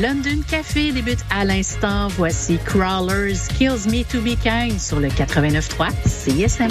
London Café débute à l'instant. Voici Crawlers Kills Me to Be Kind sur le 89.3 CSM.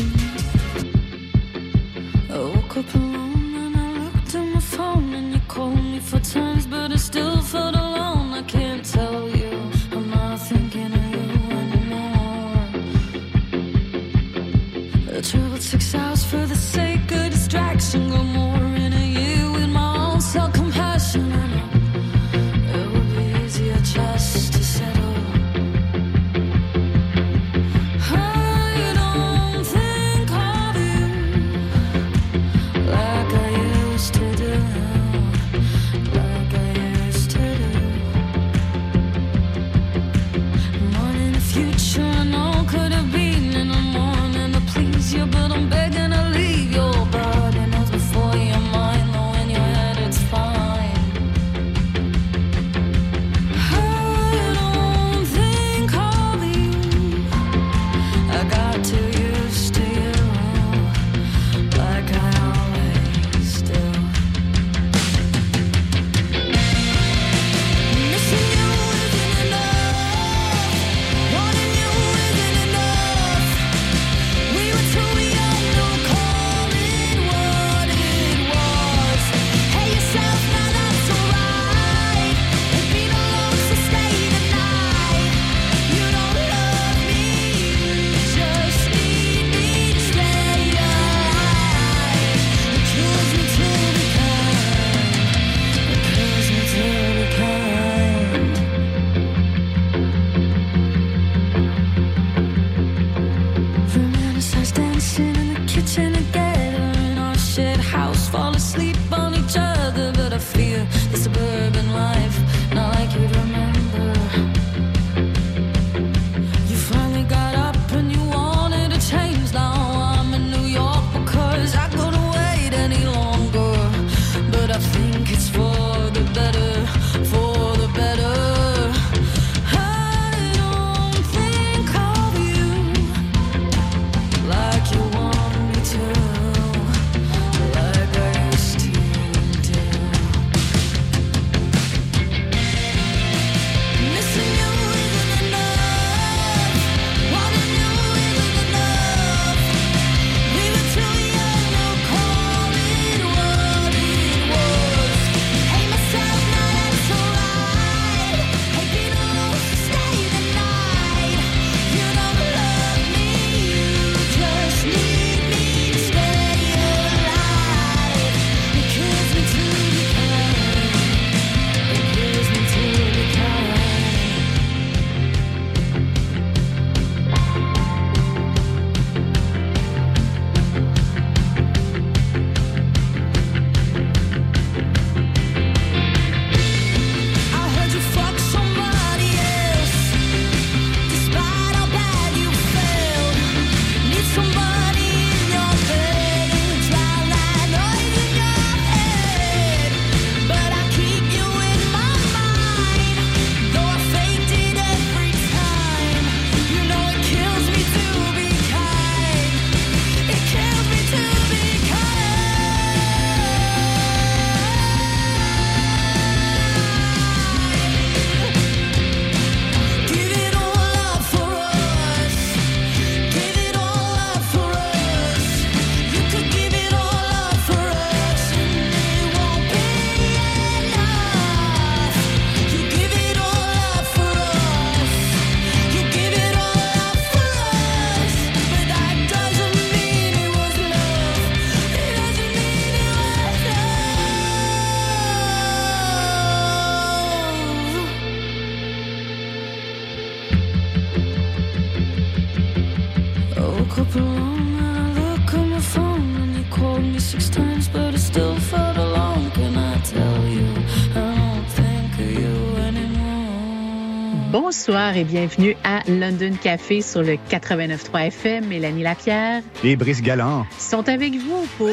Bonsoir et bienvenue à London Café sur le 89.3 FM. Mélanie Lapierre. Et Brice Galland. sont avec vous pour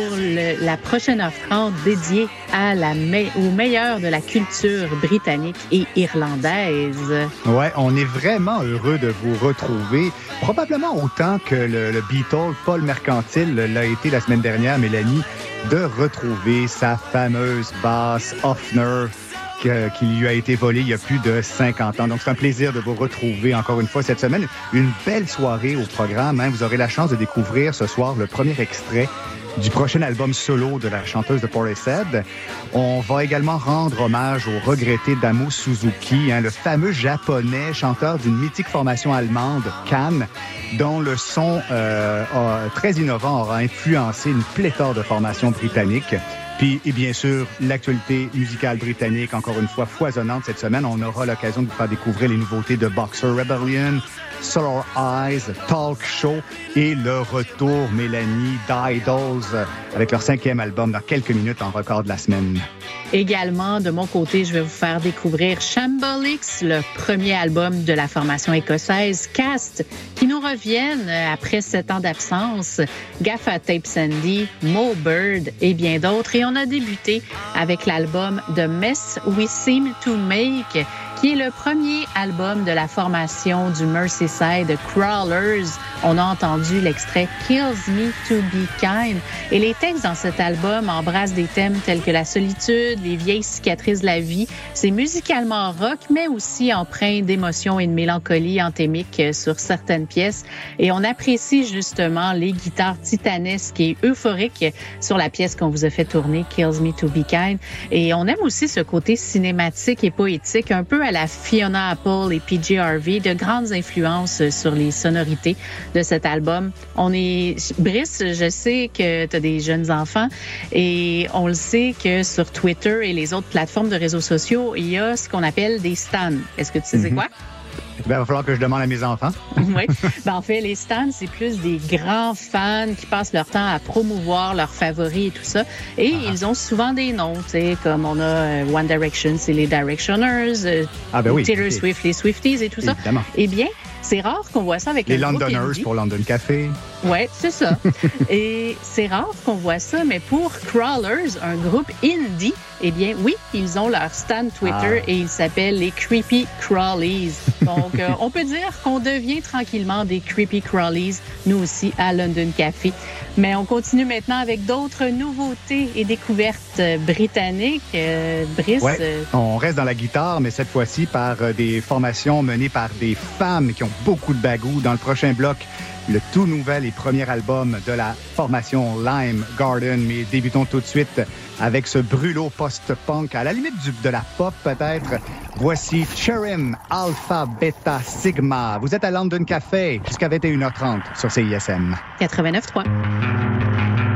la prochaine heure 30 dédiée à la au meilleur de la culture britannique et irlandaise. Ouais, on est vraiment heureux de vous retrouver. Probablement autant que le, le Beatle Paul Mercantile l'a été la semaine dernière, Mélanie, de retrouver sa fameuse basse Hoffner qui lui a été volé il y a plus de 50 ans. Donc, c'est un plaisir de vous retrouver encore une fois cette semaine. Une belle soirée au programme. Hein. Vous aurez la chance de découvrir ce soir le premier extrait du prochain album solo de la chanteuse de Portishead. On va également rendre hommage au regretté Damo Suzuki, hein, le fameux japonais chanteur d'une mythique formation allemande, Cannes, dont le son euh, très innovant aura influencé une pléthore de formations britanniques. Puis, et bien sûr, l'actualité musicale britannique, encore une fois foisonnante cette semaine. On aura l'occasion de vous faire découvrir les nouveautés de Boxer Rebellion, Solar Eyes, Talk Show et le retour Mélanie d'Idols avec leur cinquième album dans quelques minutes en record de la semaine. Également, de mon côté, je vais vous faire découvrir Shambolix, le premier album de la formation écossaise Cast, qui nous reviennent après sept ans d'absence, Gaffa Tape Sandy, Mo Bird et bien d'autres. Et on a débuté avec l'album The Mess We Seem to Make, qui est le premier album de la formation du Merseyside Crawlers. On a entendu l'extrait Kills Me to Be Kind. Et les textes dans cet album embrassent des thèmes tels que la solitude, les vieilles cicatrices de la vie. C'est musicalement rock, mais aussi empreint d'émotion et de mélancolie anthémique sur certaines pièces. Et on apprécie justement les guitares titanesques et euphoriques sur la pièce qu'on vous a fait tourner, Kills Me to Be Kind. Et on aime aussi ce côté cinématique et poétique, un peu la Fiona Apple et PJ Harvey, de grandes influences sur les sonorités de cet album. On est, Brice, je sais que tu as des jeunes enfants et on le sait que sur Twitter et les autres plateformes de réseaux sociaux, il y a ce qu'on appelle des stands. Est-ce que tu sais mhm. quoi? Ben, il va falloir que je demande à mes enfants. oui. Ben, en fait, les stands, c'est plus des grands fans qui passent leur temps à promouvoir leurs favoris et tout ça. Et ah. ils ont souvent des noms, tu sais, comme on a euh, One Direction, c'est les Directioners, euh, ah, ben oui, Taylor Swift, les Swifties et tout ça. Eh bien, c'est rare qu'on voit ça avec les Londoners pour London Café. Ouais, c'est ça. et c'est rare qu'on voit ça, mais pour Crawlers, un groupe indie, eh bien, oui, ils ont leur stand Twitter ah. et ils s'appellent les Creepy Crawlies. Donc, euh, on peut dire qu'on devient tranquillement des Creepy Crawlies, nous aussi, à London Café. Mais on continue maintenant avec d'autres nouveautés et découvertes britanniques. Euh, Brice. Ouais, euh, on reste dans la guitare, mais cette fois-ci par des formations menées par des femmes qui ont beaucoup de bagou. Dans le prochain bloc, le tout nouvel et premier album de la formation Lime Garden. Mais débutons tout de suite avec ce brûlot post-punk, à la limite du, de la pop peut-être. Voici Cherim Alpha Beta Sigma. Vous êtes à London Café jusqu'à 21h30 sur CISM. 89.3.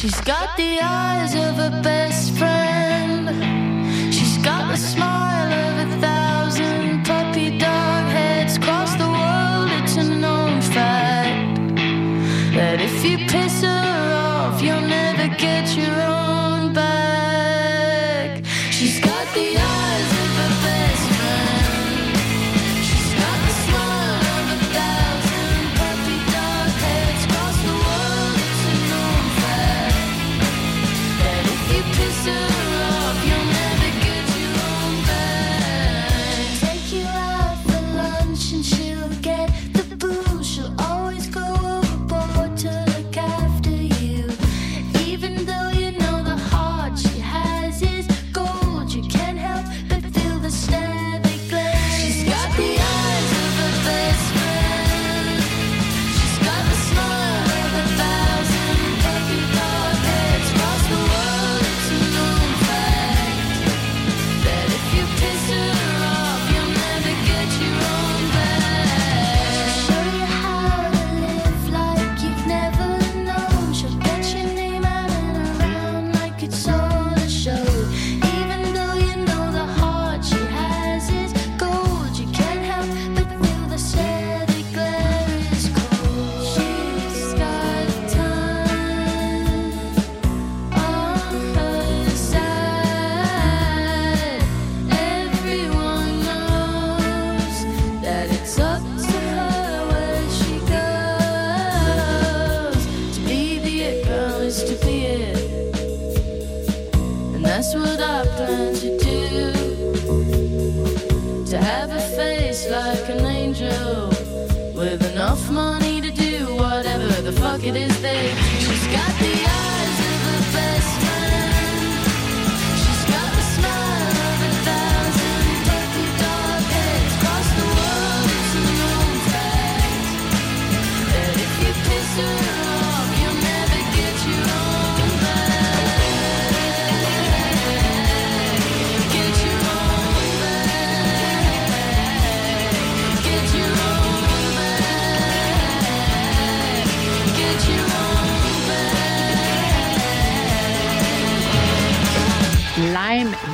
She's got the eyes of a best friend. She's got the smile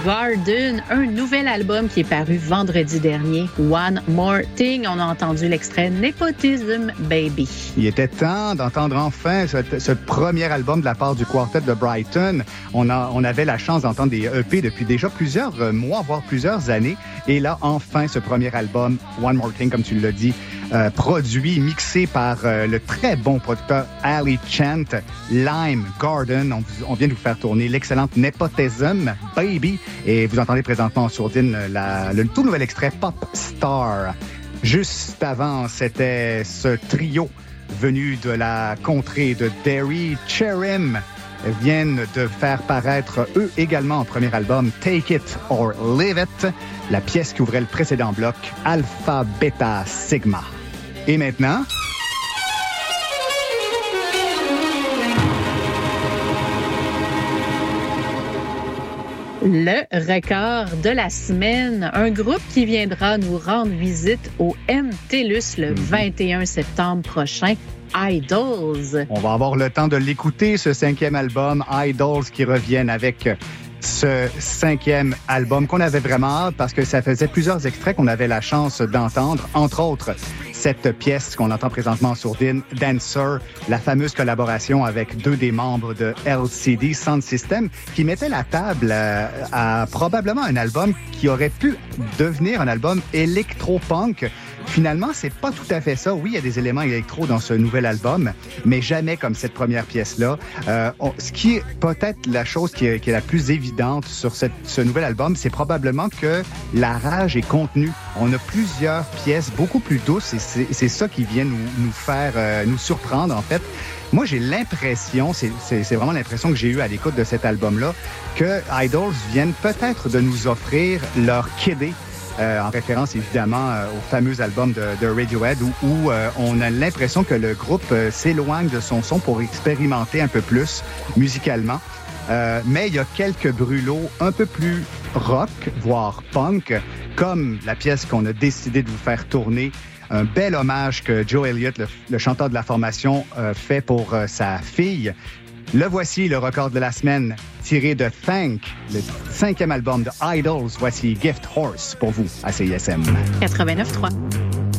Garden, un nouvel album qui est paru vendredi dernier, One More Thing. On a entendu l'extrait Nepotism Baby. Il était temps d'entendre enfin ce, premier album de la part du quartet de Brighton. On, a, on avait la chance d'entendre des EP depuis déjà plusieurs euh, mois, voire plusieurs années. Et là, enfin, ce premier album, One More Thing, comme tu l'as dit, euh, produit, mixé par euh, le très bon producteur Ali Chant, Lime Garden. On, on vient de vous faire tourner l'excellente Nepotism Baby. Et vous entendez présentement en sourdine la- le tout nouvel extrait Pop Star. Juste avant, c'était ce trio venu de la contrée de Derry, Cherim, viennent de faire paraître eux également en premier album Take It or Leave It, la pièce qui ouvrait le précédent bloc Alpha Beta Sigma. Et maintenant, Le record de la semaine, un groupe qui viendra nous rendre visite au MTLUS le 21 septembre prochain, Idols. on va avoir le temps de l'écouter, ce cinquième album Idols qui reviennent avec ce cinquième album qu'on avait vraiment hâte parce que ça faisait plusieurs extraits qu'on avait la chance d'entendre, entre autres cette pièce qu'on entend présentement en sourdine, Dancer, la fameuse collaboration avec deux des membres de LCD Sound System, qui mettait la table euh, à probablement un album qui aurait pu devenir un album électro-punk. Finalement, c'est pas tout à fait ça. Oui, il y a des éléments électro dans ce nouvel album, mais jamais comme cette première pièce-là. Euh, ce qui est peut-être la chose qui est, la plus évidente sur ce nouvel album, c'est probablement que la rage est contenue. On a plusieurs pièces beaucoup plus douces et c'est ça qui vient nous, faire, euh, nous surprendre en fait. Moi, j'ai l'impression, c'est vraiment l'impression que j'ai eue à l'écoute de cet album-là, que Idols viennent peut-être de nous offrir leur kiddie euh, en référence évidemment euh, au fameux album de, de Radiohead où, où, euh, on a l'impression que le groupe euh, s'éloigne de son son pour expérimenter un peu plus musicalement. Euh, mais il y a quelques brûlots un peu plus rock, voire punk, comme la pièce qu'on a décidé de vous faire tourner. Un bel hommage que Joe Elliott, le, le chanteur de la formation, euh, fait pour euh, sa fille. Le voici, le record de la semaine, tiré de Thank, le cinquième album de Idols. Voici Gift Horse pour vous à CISM. 89.3.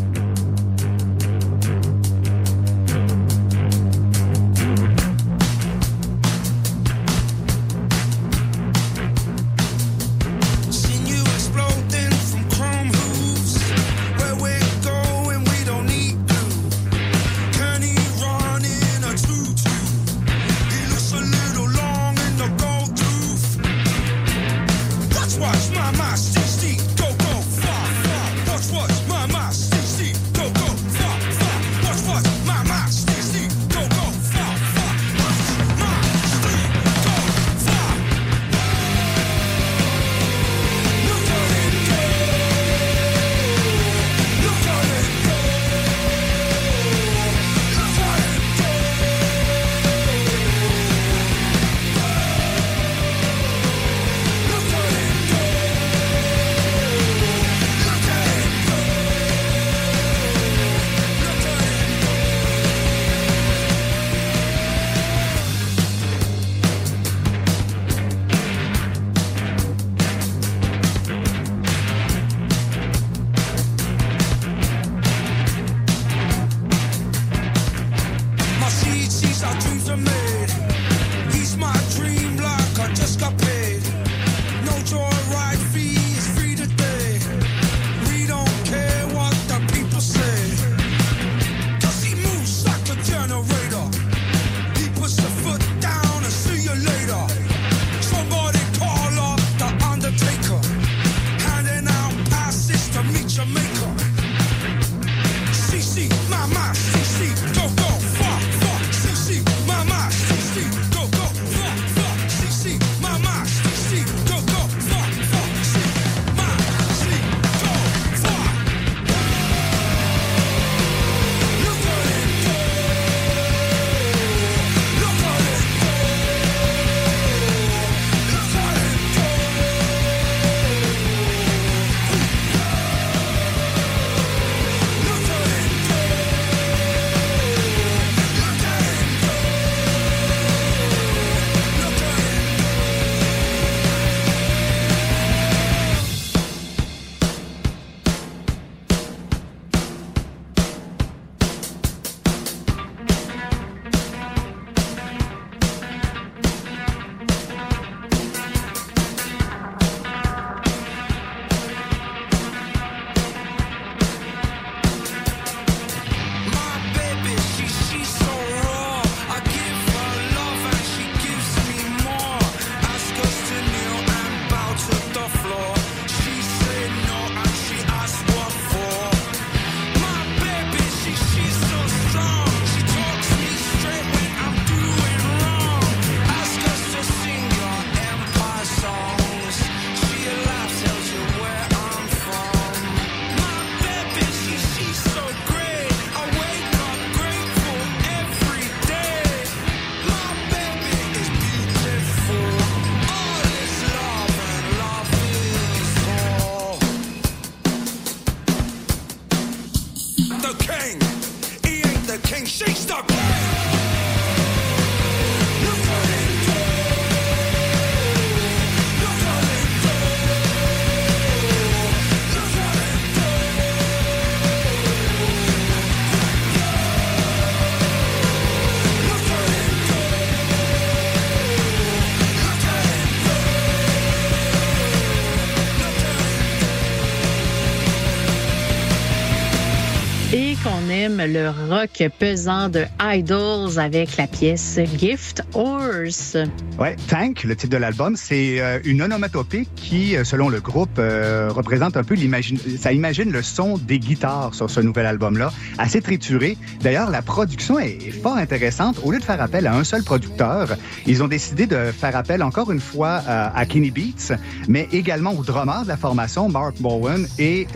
le rock pesant de Idols avec la pièce Gift Horse. Ouais, Tank, le titre de l'album, c'est euh, une onomatopée qui, euh, selon le groupe, euh, représente un peu l'imagine. Ça imagine le son des guitares sur ce nouvel album-là, assez trituré. D'ailleurs, la production est fort intéressante. Au lieu de faire appel à un seul producteur, ils ont décidé de faire appel encore une fois à Kenny Beats, mais également au drummer de la formation, Mark Bowen, et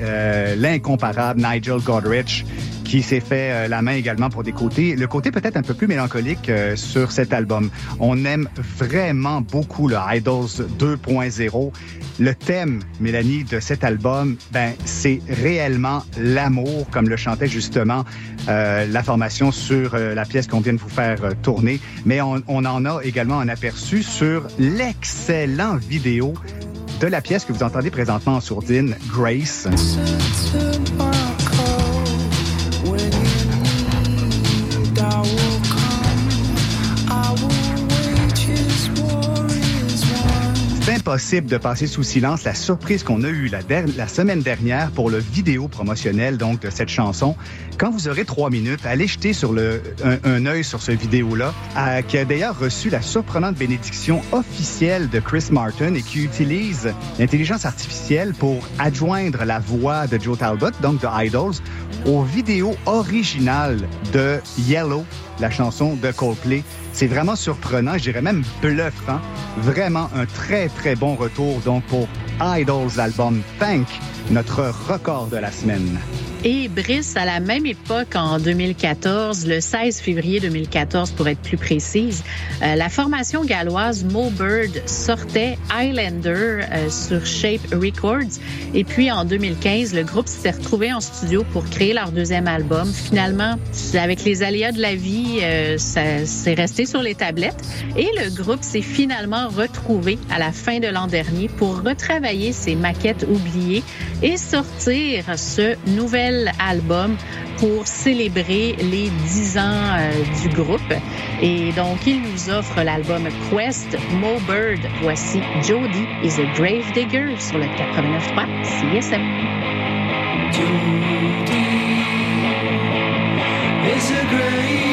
l'incomparable Nigel Godrich, qui s'est fait euh, la main également pour des côtés. Le côté peut-être un peu plus mélancolique euh, sur cet album. On aime vraiment beaucoup le Idols 2.0. Le thème, Mélanie, de cet album, ben, c'est réellement l'amour, comme le chantait justement euh, la formation sur la pièce qu'on vient de vous faire tourner. Mais on, on en a également un aperçu sur l'excellent vidéo de la pièce que vous entendez présentement en sourdine, Grace. C'est impossible de passer sous silence la surprise qu'on a eue la, semaine dernière pour le vidéo promotionnel donc de cette chanson. Quand vous aurez trois minutes, allez jeter sur un, œil sur ce vidéo-là, qui a d'ailleurs reçu la surprenante bénédiction officielle de Chris Martin et qui utilise l'intelligence artificielle pour adjoindre la voix de Joe Talbot, donc de Idols, aux vidéos originales de Yellow, la chanson de Coldplay. C'est vraiment surprenant, je dirais même bluffant. Vraiment un très, très bon retour donc pour Idols album Thank, notre record de la semaine. Et Brice, à la même époque, en 2014, le 16 février 2014 pour être plus précise, euh, la formation galloise Mo Bird sortait Highlander euh, sur Shape Records. Et puis en 2015, le groupe s'était retrouvé en studio pour créer leur deuxième album. Finalement, avec les aléas de la vie, euh, ça s'est resté sur les tablettes. Et le groupe s'est finalement retrouvé à la fin de l'an dernier pour retravailler ses maquettes oubliées et sortir ce nouvel album pour célébrer les 10 ans euh, du groupe. Et donc, il nous offre l'album Quest Mo Bird. Voici Jody is a Grave Digger sur le 89.3 CSM. is a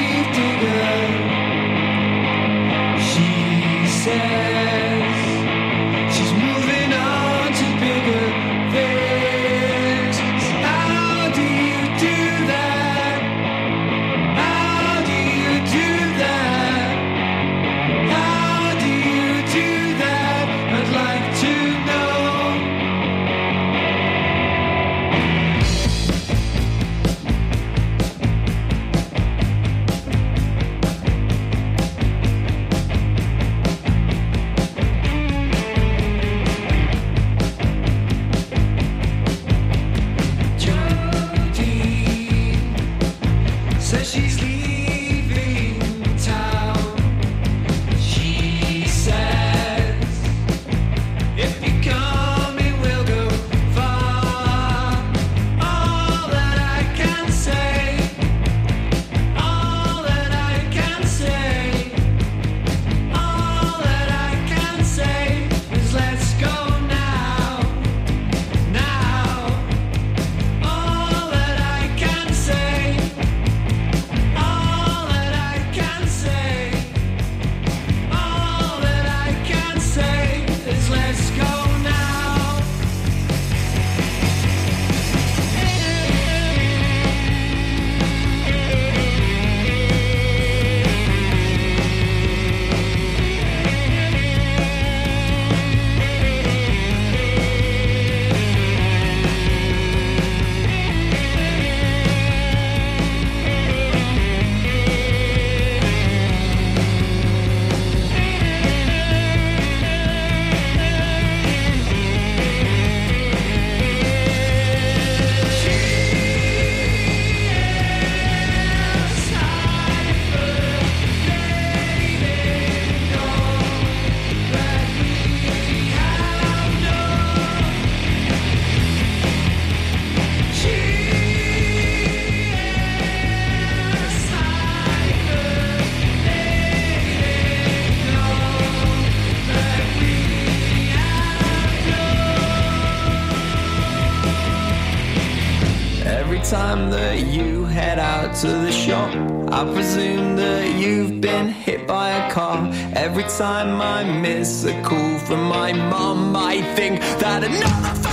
Every time that you head out to the shop, I presume that you've been hit by a car. Every time I miss a call from my mom, I think that another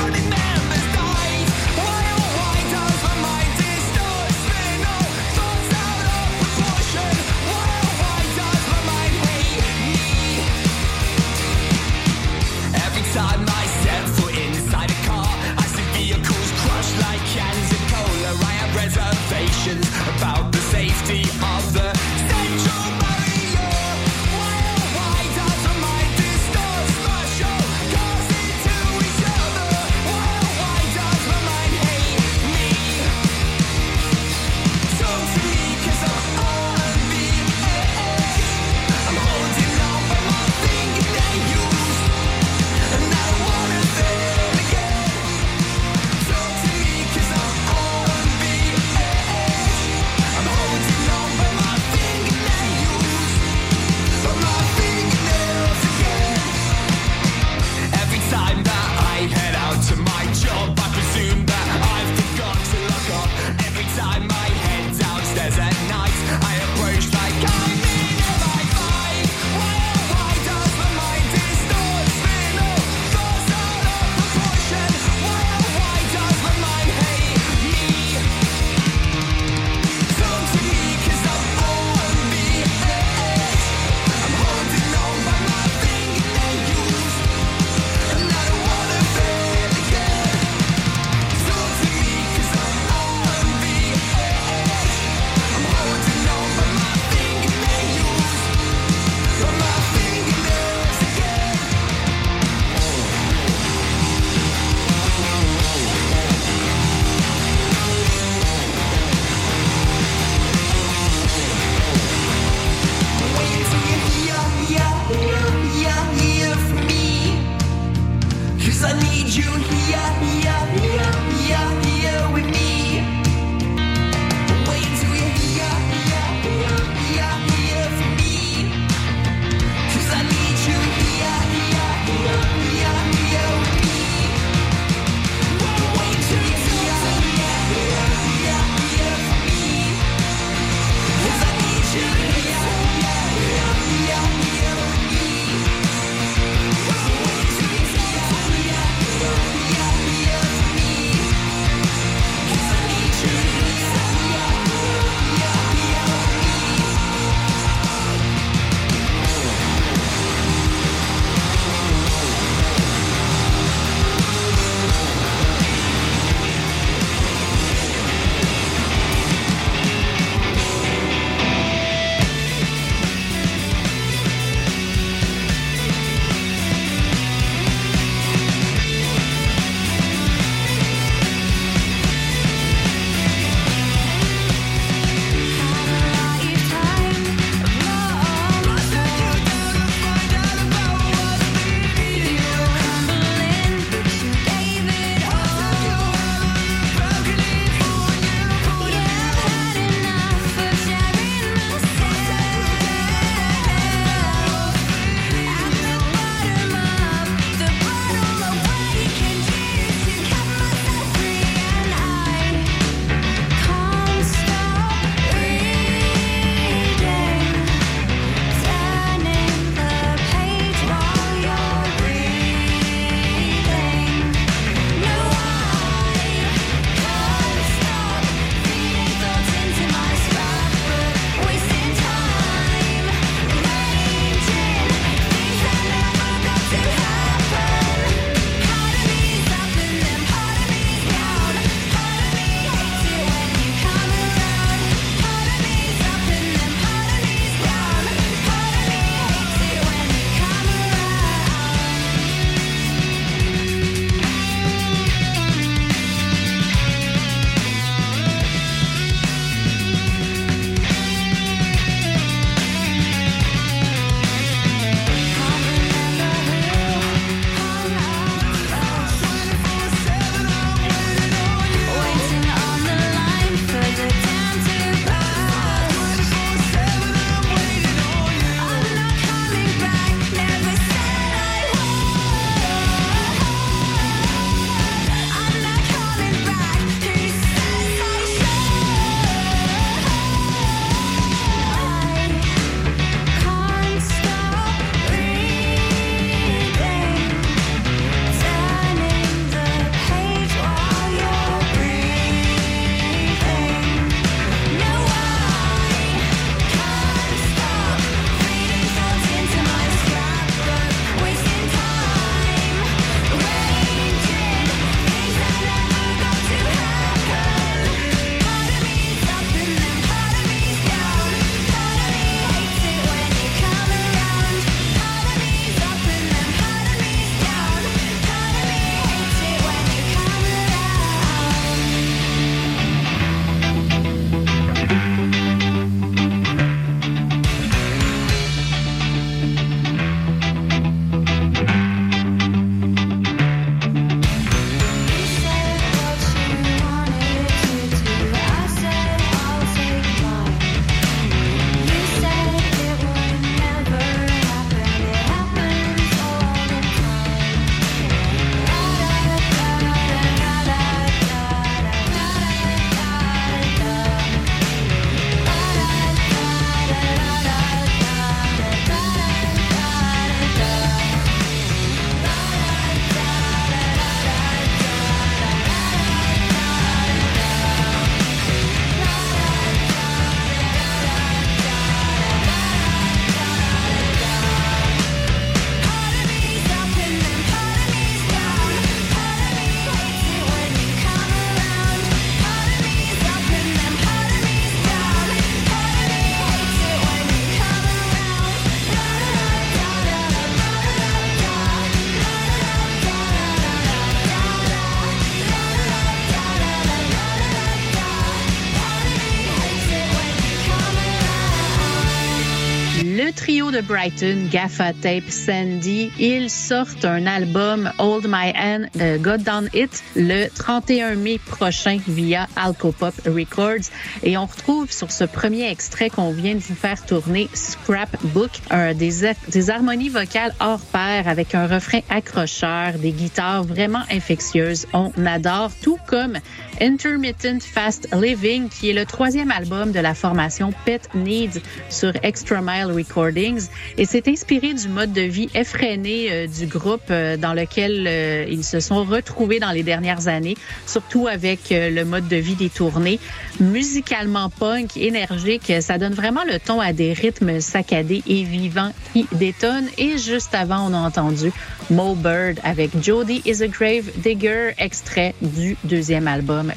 de Brighton, Gaffa Tape, Sandy, ils sortent un album Hold My Hand, God Down It, le 31 mai prochain via Alcopop Records. Et on retrouve sur ce premier extrait qu'on vient de vous faire tourner Scrapbook, un des, des harmonies vocales hors pair avec un refrain accrocheur, des guitares vraiment infectieuses. On adore, tout comme Intermittent Fast Living, qui est le troisième album de la formation Pet Needs sur Extra Mile Recordings. Et c'est inspiré du mode de vie effréné euh, du groupe euh, dans lequel euh, ils se sont retrouvés dans les dernières années, surtout avec le mode de vie des tournées. Musicalement punk, énergique, ça donne vraiment le ton à des rythmes saccadés et vivants qui détonnent. Et juste avant, on a entendu Mo Bird avec Jody is a Grave Digger, extrait du deuxième album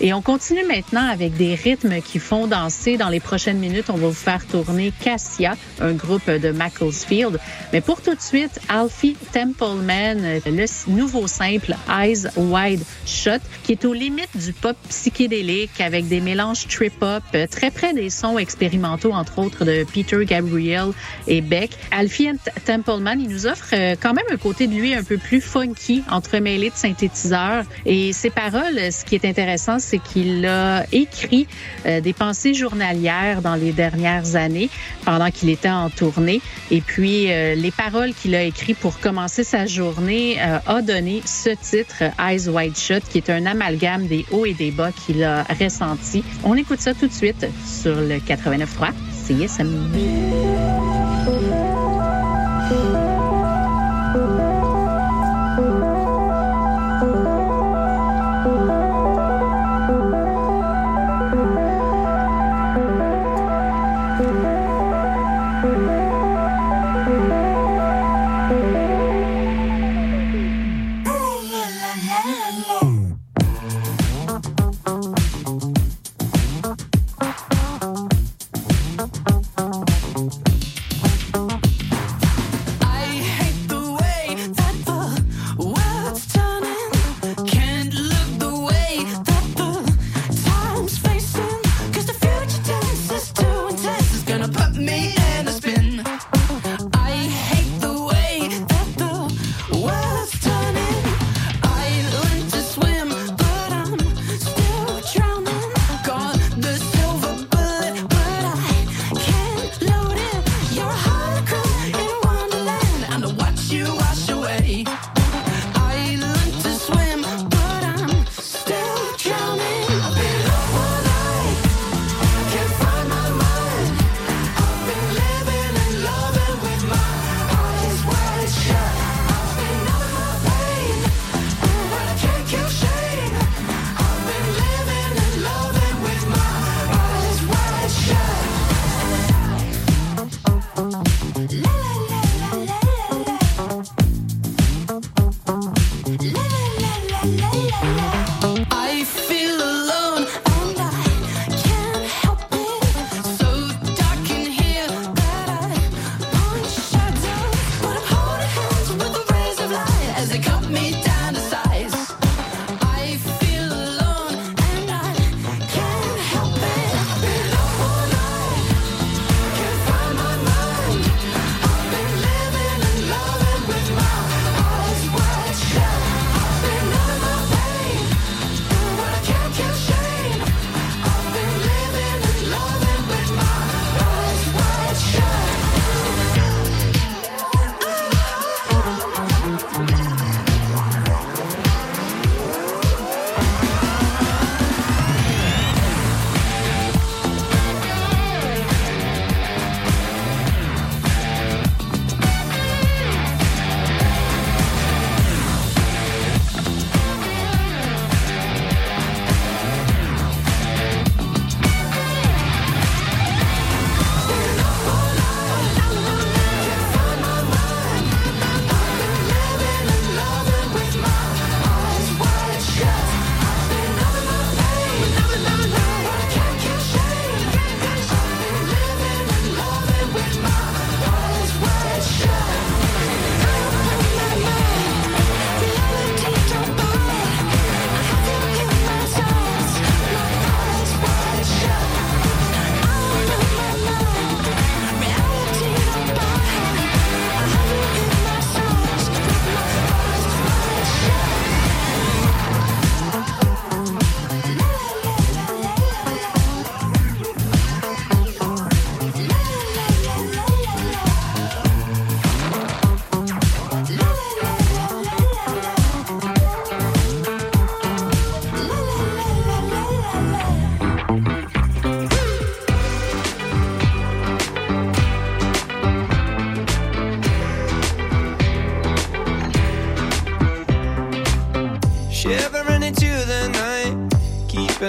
Et on continue maintenant avec des rythmes qui font danser. Dans les prochaines minutes, on va vous faire tourner Cassia, un groupe de Macclesfield. Mais pour tout de suite, Alfie Templeman, le nouveau simple Eyes Wide Shut, qui est aux limites du pop psychédélique avec des mélanges trip-hop, très près des sons expérimentaux, entre autres de Peter Gabriel et Beck. Alfie Templeman, il nous offre euh, quand même un côté de lui un peu plus funky, entremêlé de synthétiseurs. Et ses paroles, ce qui est intéressant, c'est qu'il a écrit euh, des pensées journalières dans les dernières années, pendant qu'il était en tournée. Et puis, euh, les paroles qu'il a écrites pour commencer sa journée euh, a donné ce titre, Eyes Wide Shut, qui est un amalgame des hauts et des bas qu'il a ressenti. On écoute ça tout de suite sur le 89.3 CSM.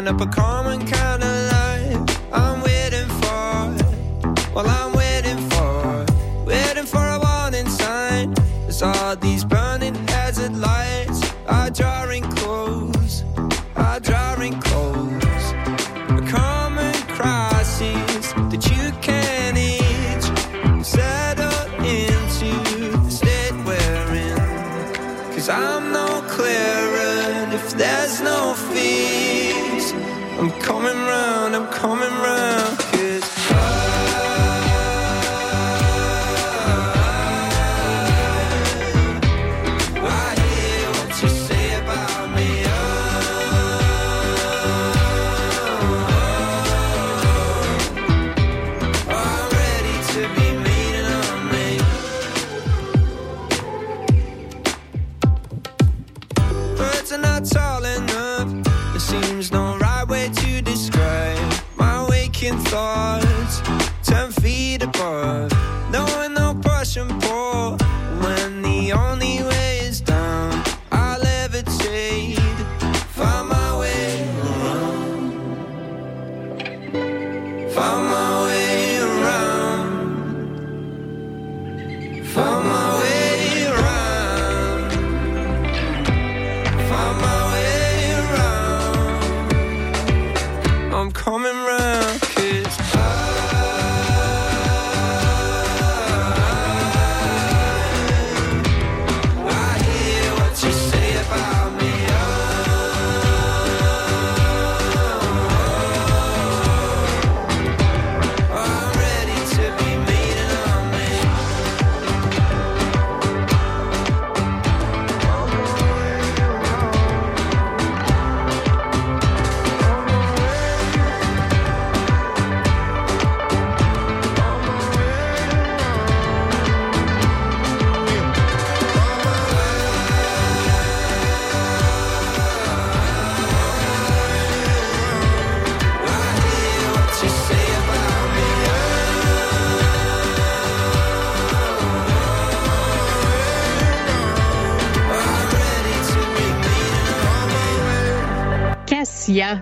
Up a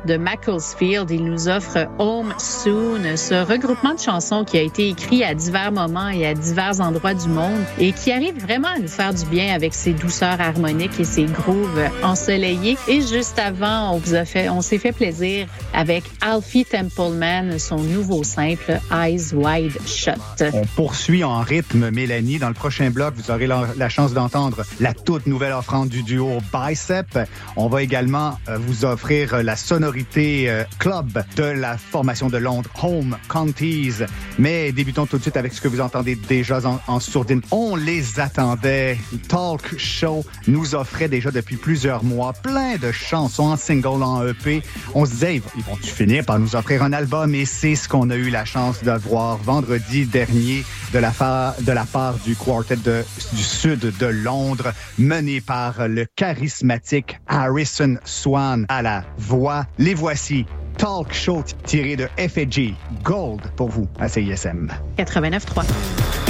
De Macclesfield. Il nous offre Home Soon, ce regroupement de chansons qui a été écrit à divers moments et à divers endroits du monde et qui arrive vraiment à nous faire du bien avec ses douceurs harmoniques et ses grooves ensoleillés. Et juste avant, on vous a fait, on s'est fait plaisir avec Alfie Templeman, son nouveau simple Eyes Wide Shut. On poursuit en rythme, Mélanie. Dans le prochain bloc, vous aurez la, chance d'entendre la toute nouvelle offrande du duo Bicep. On va également euh, vous offrir la sonorité euh, club de la formation de Londres, Home Counties. Mais débutons tout de suite avec ce que vous entendez déjà en, en sourdine. On les attendait. Talk Show nous offrait déjà depuis plusieurs mois plein de chansons en single, en EP. On se disait, ils vont-tu finir par nous offrir un album? Et c'est ce qu'on a eu la chance de voir vendredi dernier de la, part du quartet du sud de Londres, mené par le charismatique Harrison Swan à la voix. Les voici. Talk Show tiré de FG Gold pour vous à CISM. 89.3.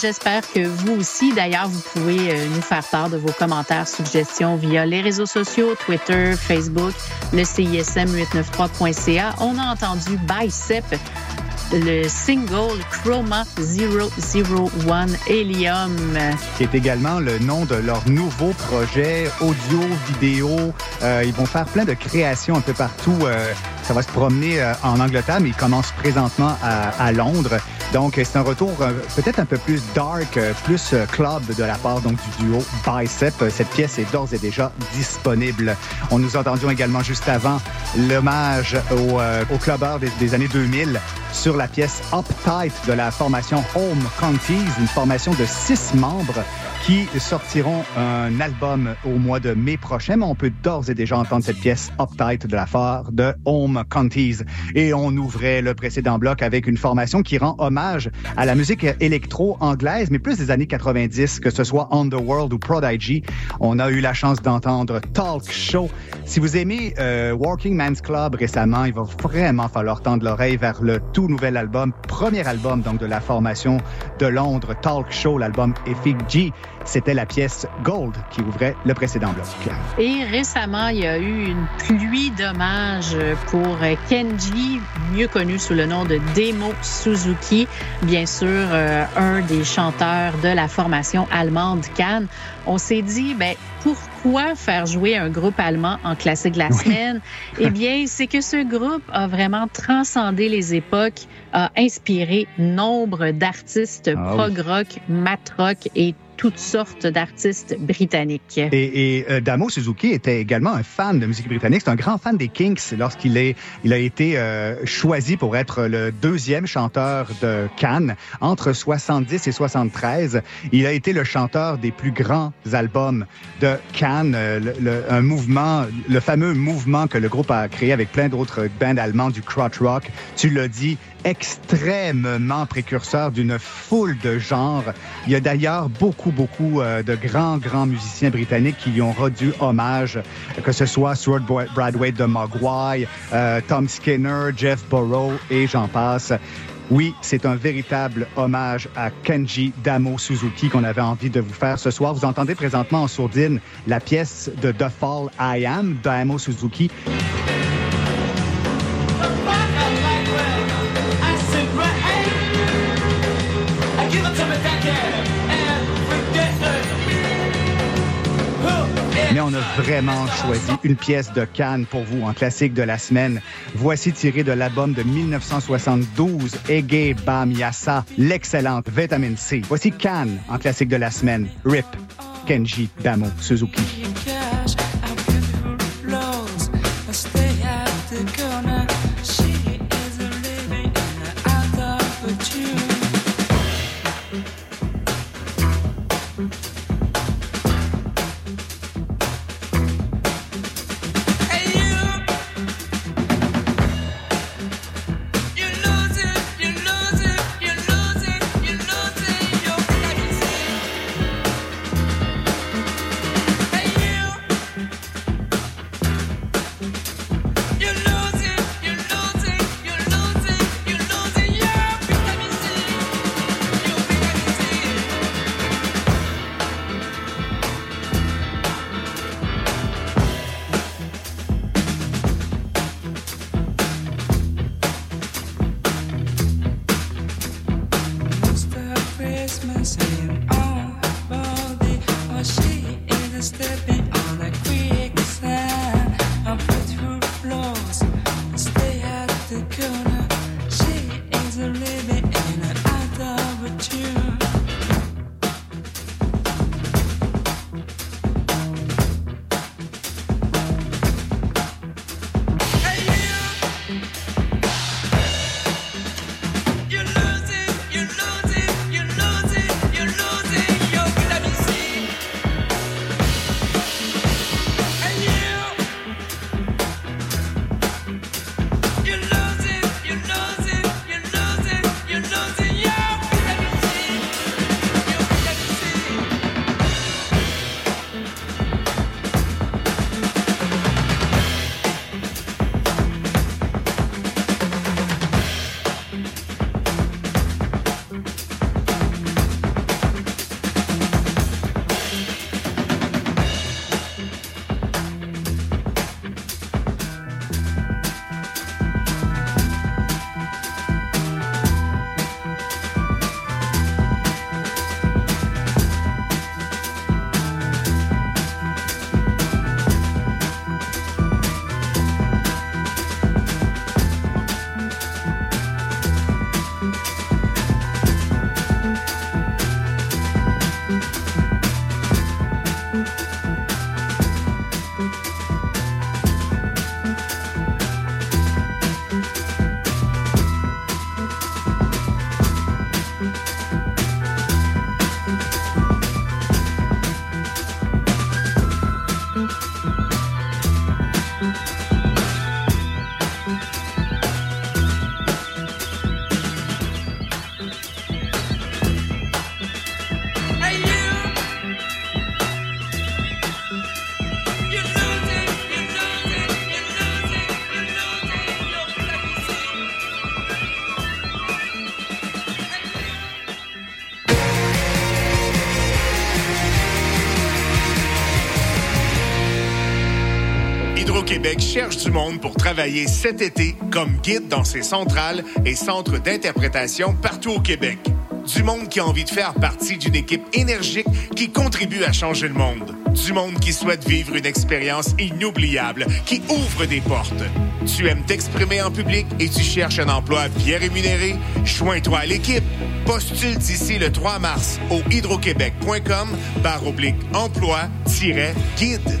j'espère que vous aussi. D'ailleurs, vous pouvez euh, nous faire part de vos commentaires, suggestions via les réseaux sociaux, Twitter, Facebook, le CISM893.ca. On a entendu Bicep, le single Chroma 001 Helium. qui est également le nom de leur nouveau projet audio, vidéo. Euh, ils vont faire plein de créations un peu partout. Euh, ça va se promener en Angleterre, mais ils commencent présentement à Londres. Donc, c'est un retour euh, peut-être un peu plus dark, euh, plus euh, club de la part donc du duo Bicep. Cette pièce est d'ores et déjà disponible. On nous entendions également juste avant l'hommage au, euh, au des, des années 2000 sur la pièce Uptight de la formation Home Counties, une formation de six membres qui sortiront un album au mois de mai prochain, mais on peut d'ores et déjà entendre cette pièce Uptight de la part de Home Counties. Et on ouvrait le précédent bloc avec une formation qui rend hommage à la musique électro anglaise, mais plus des années 90, que ce soit Underworld ou Prodigy. On a eu la chance d'entendre Talk Show. Si vous aimez euh, Working Man's Club récemment, il va vraiment falloir tendre l'oreille vers le tout nouvel album, premier album donc de la formation de Londres, Talk Show, l'album Effigy. C'était la pièce Gold qui ouvrait le précédent bloc. Et récemment, il y a eu une pluie d'hommages pour Kenji, mieux connu sous le nom de Demo Suzuki, bien sûr euh, un des chanteurs de la formation allemande Cannes. On s'est dit, ben pourquoi faire jouer un groupe allemand en classique de la semaine? Eh bien, c'est que ce groupe a vraiment transcendé les époques, a inspiré nombre d'artistes Ah prog rock, mat rock et toutes sortes d'artistes britanniques. Et, et euh, Damo Suzuki était également un fan de musique britannique. C'est un grand fan des Kinks lorsqu'il est, il a été euh, choisi pour être le deuxième chanteur de Cannes entre 70 et 73. Il a été le chanteur des plus grands albums de Cannes, euh, le, le- un mouvement, le fameux mouvement que le groupe a créé avec plein d'autres bands allemands du crotch rock. Tu l'as dit, extrêmement précurseur d'une foule de genres. Il y a d'ailleurs beaucoup, beaucoup euh, de grands, grands musiciens britanniques qui lui ont rendu hommage, que ce soit Stuart Bra- Bradway de Mogwai, euh, Tom Skinner, Jeff Burrow et j'en passe. Oui, c'est un véritable hommage à Kenji Damo Suzuki qu'on avait envie de vous faire ce soir. Vous entendez présentement en sourdine la pièce de The Fall I Am, Damo Suzuki. Mais on a vraiment choisi une pièce de Cannes pour vous en classique de la semaine. Voici tiré de l'album de 1972, Ege Bam l'excellente Vitamin C. Voici Cannes en classique de la semaine. RIP, Kenji Damo Suzuki. Cherche du monde pour travailler cet été comme guide dans ses centrales et centres d'interprétation partout au Québec. Du monde qui a envie de faire partie d'une équipe énergique qui contribue à changer le monde. Du monde qui souhaite vivre une expérience inoubliable, qui ouvre des portes. Tu aimes t'exprimer en public et tu cherches un emploi bien rémunéré? Joins-toi à l'équipe. Postule d'ici le 3 mars au hydroquebec.com barre oblique emploi-guide.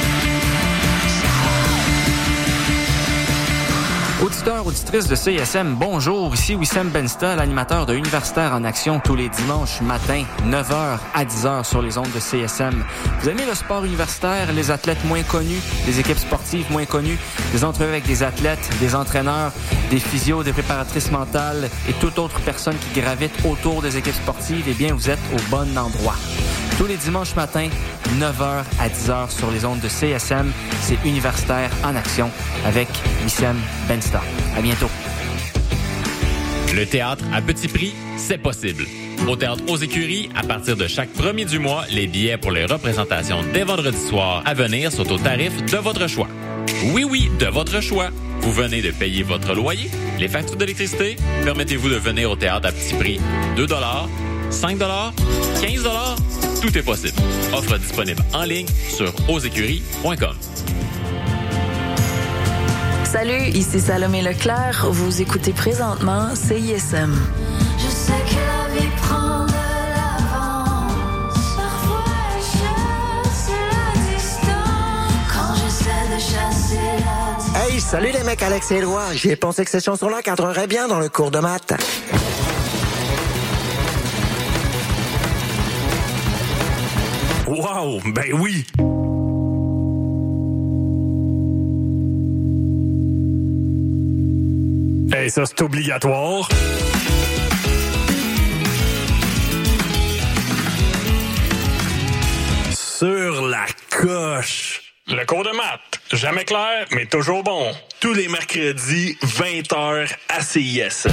Auditeurs, auditrices de CISM, bonjour. Ici Wissem Bensta, l'animateur de Universitaire en Action tous les dimanches matin, 9h à 10h sur les ondes de CSM. Vous aimez le sport universitaire, les athlètes moins connus, les équipes sportives moins connues, des entrevues avec des athlètes, des entraîneurs, des physios, des préparatrices mentales et toute autre personne qui gravite autour des équipes sportives, eh bien, vous êtes au bon endroit. Tous les dimanches matins, 9h à 10h sur les ondes de CSM, c'est Universitaire en Action avec Wissem Bensta. À bientôt. Le théâtre à petit prix, c'est possible. Au théâtre aux écuries, à partir de chaque premier du mois, les billets pour les représentations dès vendredi soir à venir sont au tarif de votre choix. Oui, oui, de votre choix. Vous venez de payer votre loyer, les factures d'électricité. Permettez-vous de venir au théâtre à petit prix. 2 5 15 tout est possible. Offre disponible en ligne sur ausécuries.com. Salut, ici Salomé Leclerc. Vous écoutez présentement CISM. Je sais que la vie prend de l'avance. Parfois elle chasse la distance. Quand j'essaie de chasser la distance. Hey, salut les mecs, Alex et Éloi. J'ai pensé que cette chanson-là cadrerait bien dans le cours de maths. Wow, ben oui! Ça, c'est obligatoire. Sur la coche. Le cours de maths, jamais clair, mais toujours bon. Tous les mercredis, 20h à CIS.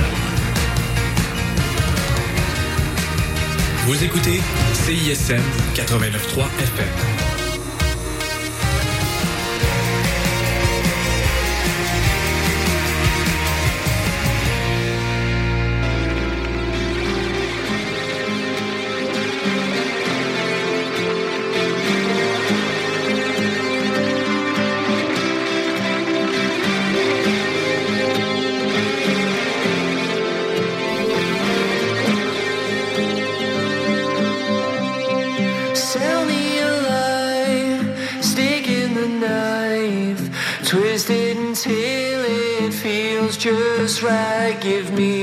Vous écoutez CISM 89.3 FM. Give me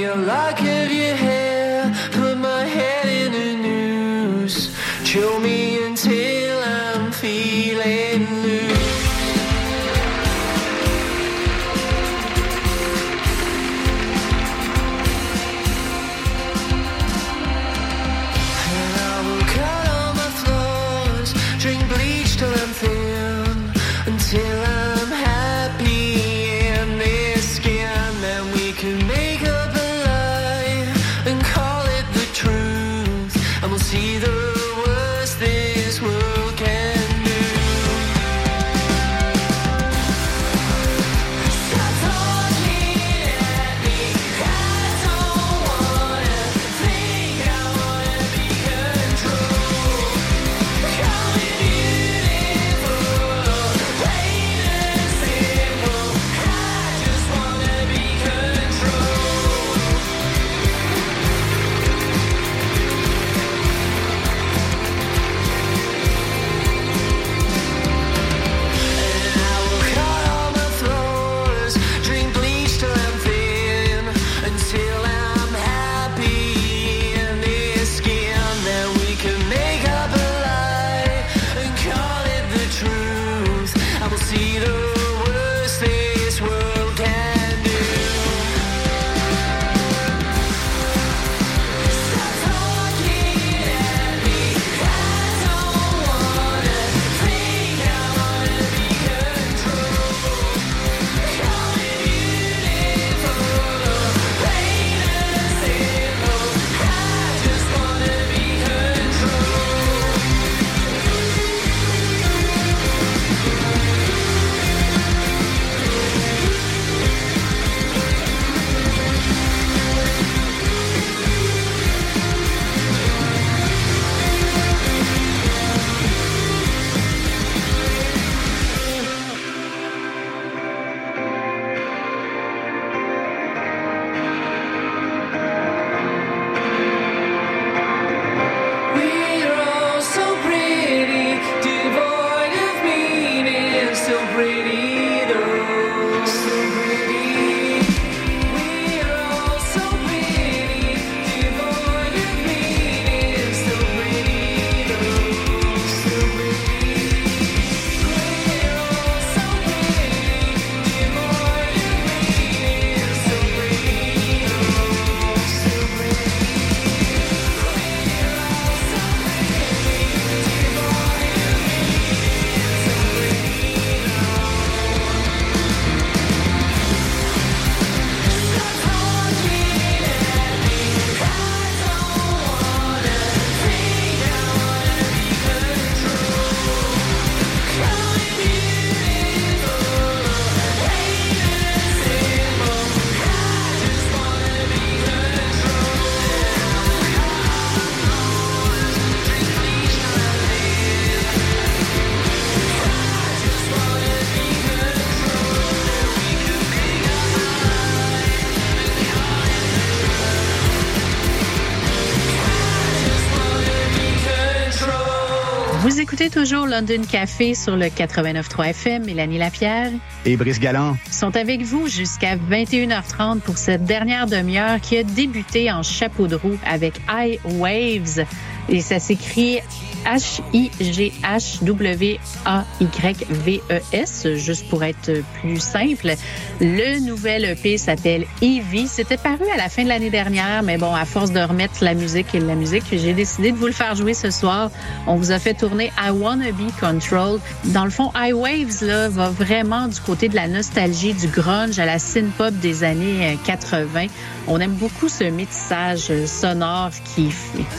écoutez toujours London Café sur le 89.3 FM. Mélanie Lapierre Et Brice Galland. sont avec vous jusqu'à 21h30 pour cette dernière demi-heure qui a débuté en chapeau de roue avec High Waves. Et ça s'écrit H-I-G-H-W-A-Y-V-E-S, juste pour être plus simple. Le nouvel EP s'appelle Evie. C'était paru à la fin de l'année dernière, mais bon, à force de remettre la musique et la musique, j'ai décidé de vous le faire jouer ce soir. On vous a fait tourner I Wanna Be Control. Dans le fond, High Waves là, va vraiment du côté de la nostalgie, du grunge à la synth-pop des années euh, 80. On aime beaucoup ce métissage euh, sonore qui,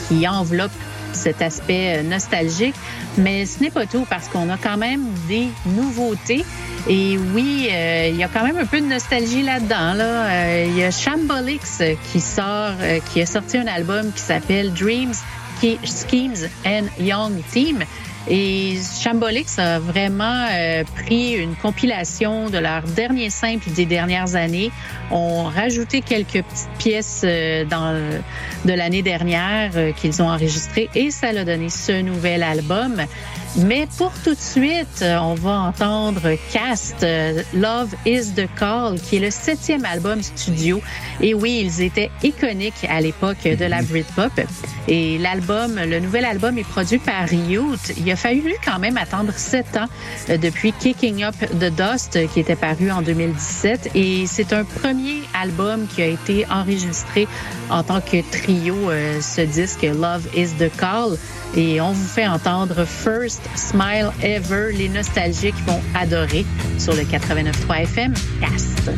qui enveloppe cet aspect euh, nostalgique. Mais ce n'est pas tout parce qu'on a quand même des nouveautés. Et oui, euh, il y a quand même un peu de nostalgie là-dedans. Là. Euh, Il y a Shambolix qui sort, qui a sorti un album qui s'appelle Dreams, Ske- Schemes and Young Team. Et Shambolix a vraiment euh, pris une compilation de leurs derniers simples des dernières années, ont rajouté quelques petites pièces euh, de l'année dernière euh, qu'ils ont enregistrées et ça l'a donné ce nouvel album. Mais pour tout de suite, on va entendre Cast, euh, Love is the Call, qui est le septième album studio. Et oui, ils étaient iconiques à l'époque de la Britpop. Et l'album, le nouvel album est produit par Youth. Il a fallu quand même attendre sept ans euh, depuis Kicking Up the Dust, euh, qui était paru en 2017. Et c'est un premier album qui a été enregistré en tant que trio, ce disque Love is the Call. Et on vous fait entendre First Smile Ever. Les nostalgiques vont adorer sur le 89.3 FM. Cast.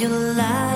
your life.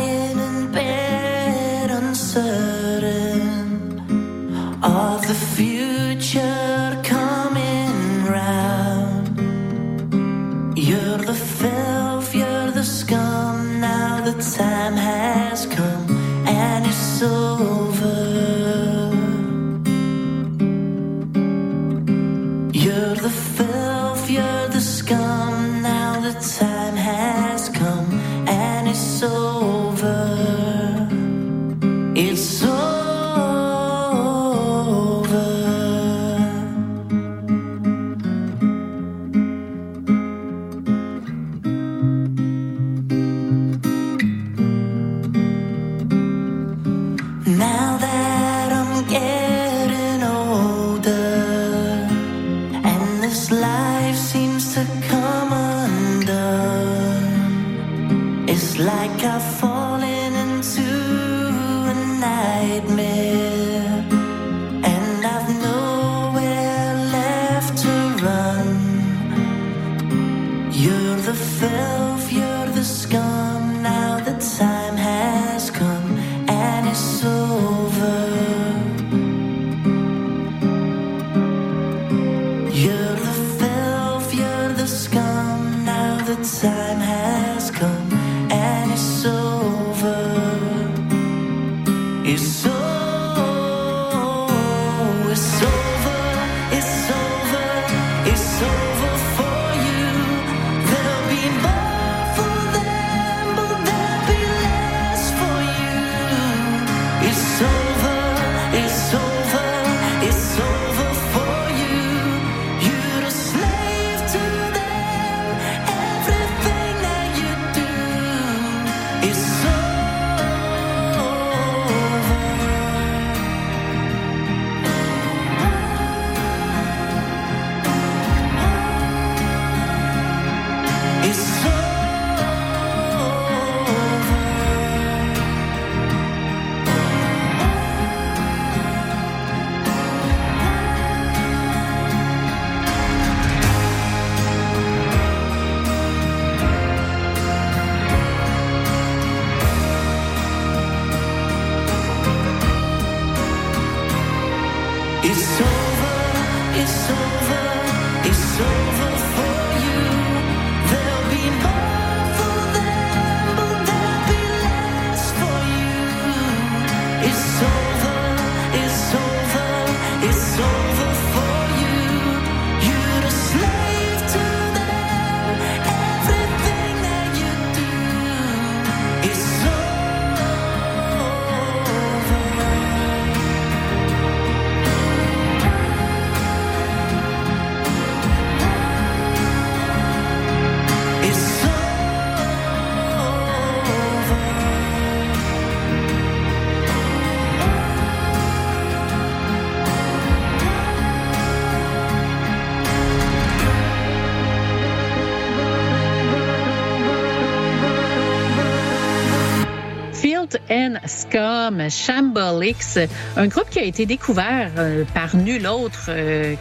Shambolix, un groupe qui a été découvert euh, par nul autre euh,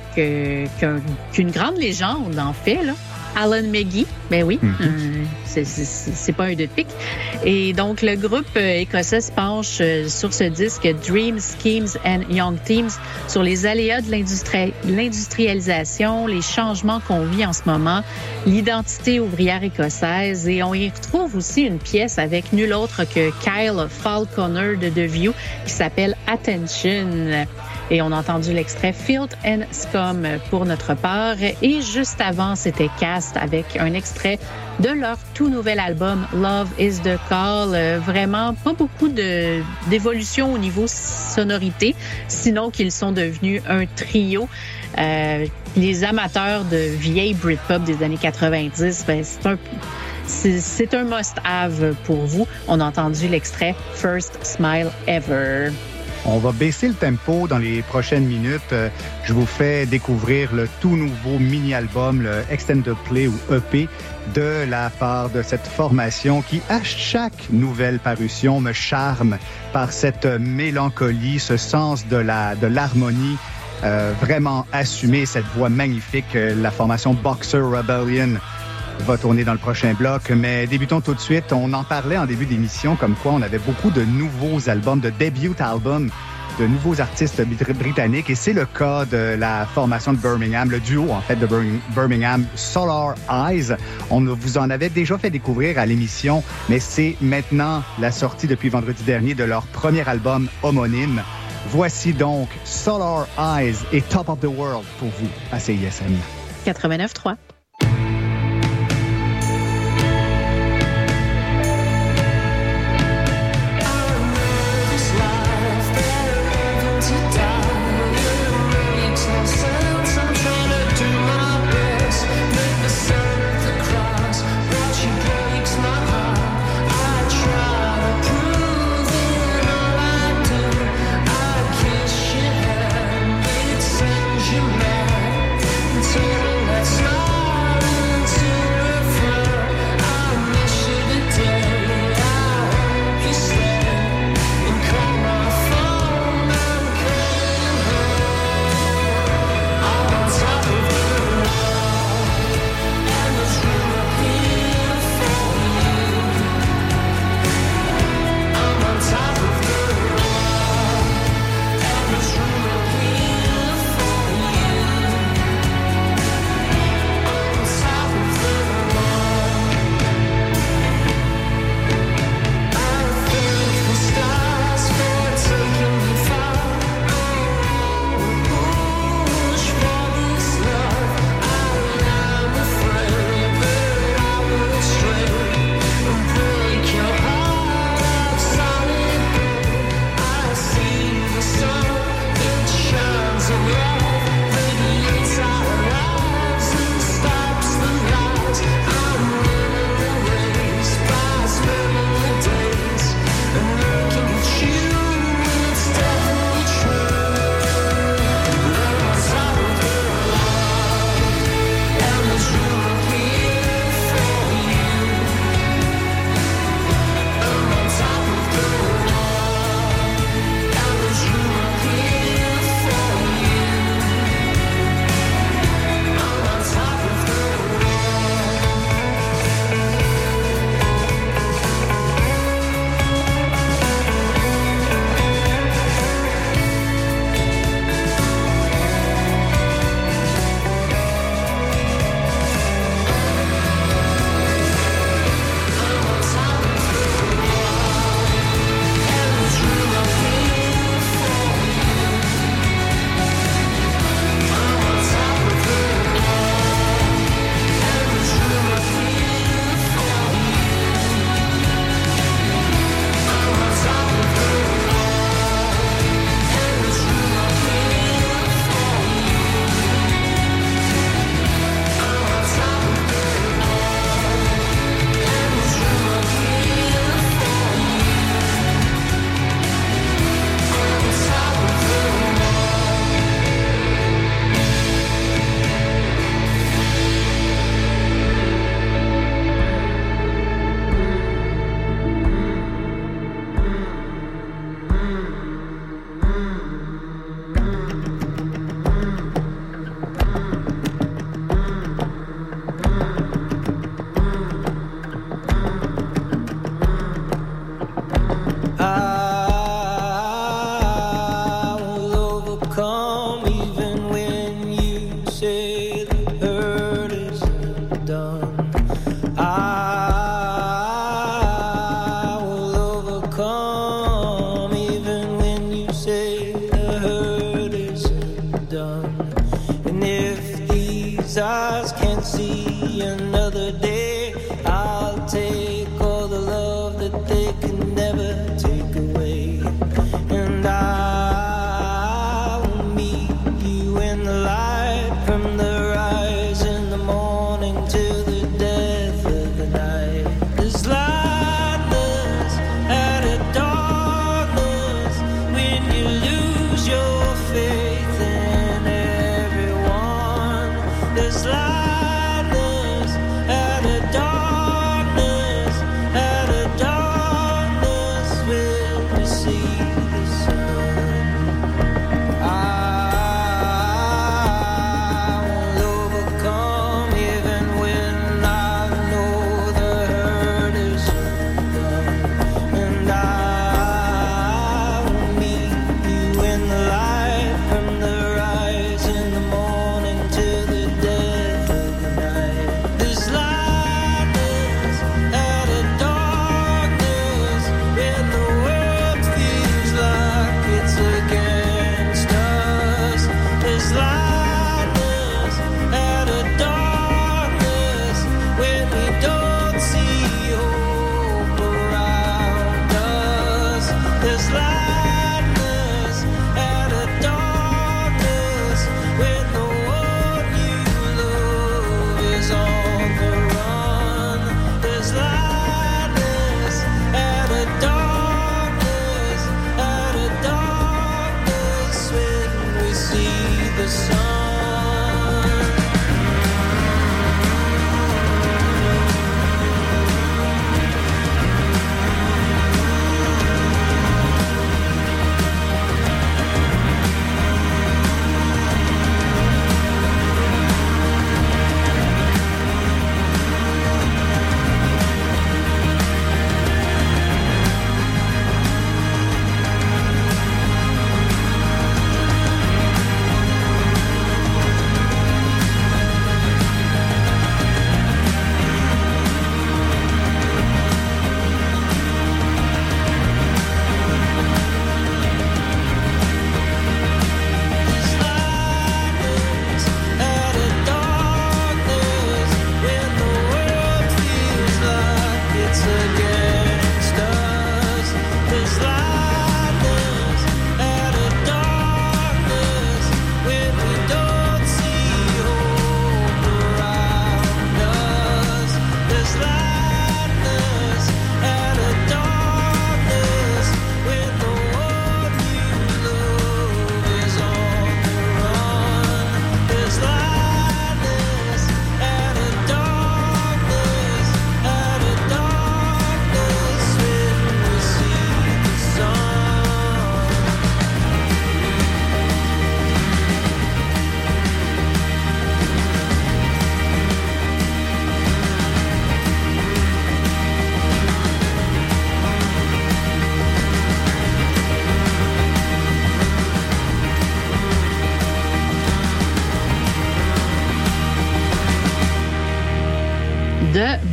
qu'une grande légende, en fait. Alan McGee, ben oui, Mhm. euh, c'est- pas un deux de pique. Et donc, le groupe euh, écossais se penche euh, sur ce disque Dreams, Schemes and Young Teams sur les aléas de l'industri- l'industrialisation, les changements qu'on vit en ce moment, l'identité ouvrière écossaise. Et on y retrouve aussi une pièce avec nul autre que Kyle Falconer de The View qui s'appelle Attention. Et on a entendu l'extrait Field and Scum pour notre part. Et juste avant, c'était Cast avec un extrait de leur tout nouvel album Love is the Call. Euh, vraiment pas beaucoup d'évolution au niveau sonorité, sinon qu'ils sont devenus un trio. Euh, les amateurs de vieille Britpop des années 90, ben, c'est un c'est un must-have pour vous. On a entendu l'extrait First Smile Ever. On va baisser le tempo dans les prochaines minutes. Euh, Je vous fais découvrir le tout nouveau mini-album, le Extended Play ou EP de la part de cette formation qui, à chaque nouvelle parution, me charme par cette mélancolie, ce sens de la de l'harmonie euh, vraiment assumé, cette voix magnifique. Euh, La formation Boxer Rebellion va tourner dans le prochain bloc. Mais débutons tout de suite. On en parlait en début d'émission comme quoi on avait beaucoup de nouveaux albums, de debut albums de nouveaux artistes brit- britanniques et c'est le cas de la formation de Birmingham, le duo en fait de Bir- Birmingham, Solar Eyes. On vous en avait déjà fait découvrir à l'émission, mais c'est maintenant la sortie depuis vendredi dernier de leur premier album homonyme. Voici donc Solar Eyes et Top of the World pour vous à CISM. 89.3.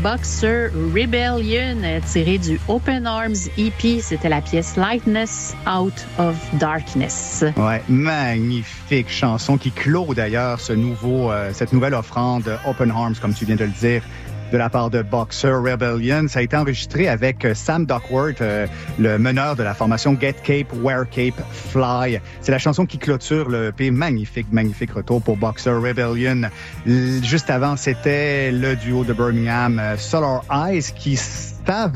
Boxer Rebellion, euh, tiré du Open Arms EP. C'était la pièce Lightness Out of Darkness. Ouais, magnifique chanson qui clôt d'ailleurs ce nouveau, euh, cette nouvelle offrande Open Arms, comme tu viens de le dire, de la part de Boxer Rebellion. Ça a été enregistré avec euh, Sam Duckworth, euh, le meneur de la formation Get Cape, Wear Cape, Fly. C'est la chanson qui clôture le EP. Magnifique, magnifique retour pour Boxer Rebellion. Juste avant, c'était le duo de Birmingham, euh, Solar Eyes, qui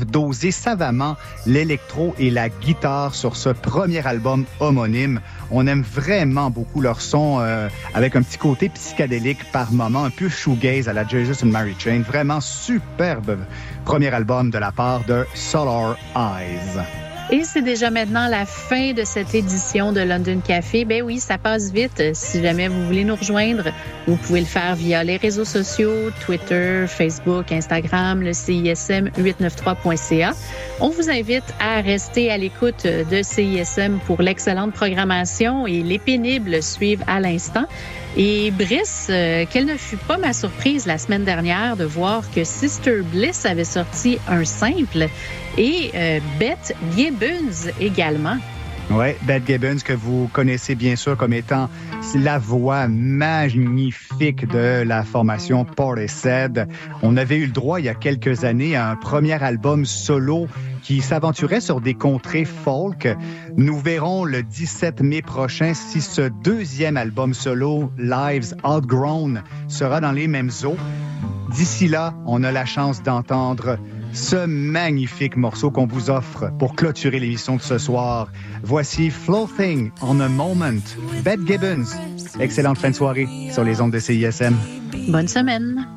doser savamment l'électro et la guitare sur ce premier album homonyme. On aime vraiment beaucoup leur son euh, avec un petit côté psychédélique par moment, un peu shoegaze à la Jesus and Mary Chain. Vraiment superbe premier album de la part de Solar Eyes. Et c'est déjà maintenant la fin de cette édition de London Café. Ben oui, ça passe vite. Si jamais vous voulez nous rejoindre, vous pouvez le faire via les réseaux sociaux, Twitter, Facebook, Instagram, le CISM893.ca. On vous invite à rester à l'écoute de CISM pour l'excellente programmation et les pénibles suivent à l'instant. Et Brice, euh, quelle ne fut pas ma surprise la semaine dernière de voir que Sister Bliss avait sorti un simple et euh, Beth Gibbons également. Oui, Beth Gibbons, que vous connaissez bien sûr comme étant la voix magnifique de la formation Portishead. On avait eu le droit il y a quelques années à un premier album solo qui s'aventurait sur des contrées folk. Nous verrons le 17 mai prochain si ce deuxième album solo, Lives Outgrown, sera dans les mêmes eaux. D'ici là, on a la chance d'entendre ce magnifique morceau qu'on vous offre pour clôturer l'émission de ce soir. Voici Floating on a Moment, Beth Gibbons. Excellente fin de soirée sur les ondes de CISM. Bonne semaine.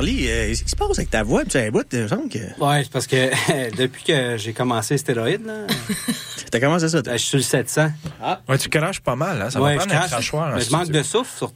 Charlie, euh, qu'est-ce qui se passe avec ta voix? Tu as un bout, il me semble que... Ouais, c'est parce que depuis que j'ai commencé les stéroïdes, là. T'as commencé ça, Je suis sur le 700. Ouais, tu craches pas mal, hein? Ça Ouais, va je prendre un crachoir. En je manque de souffle, surtout.